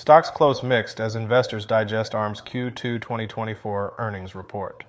Stocks close mixed as investors digest ARM's Q2 2024 earnings report.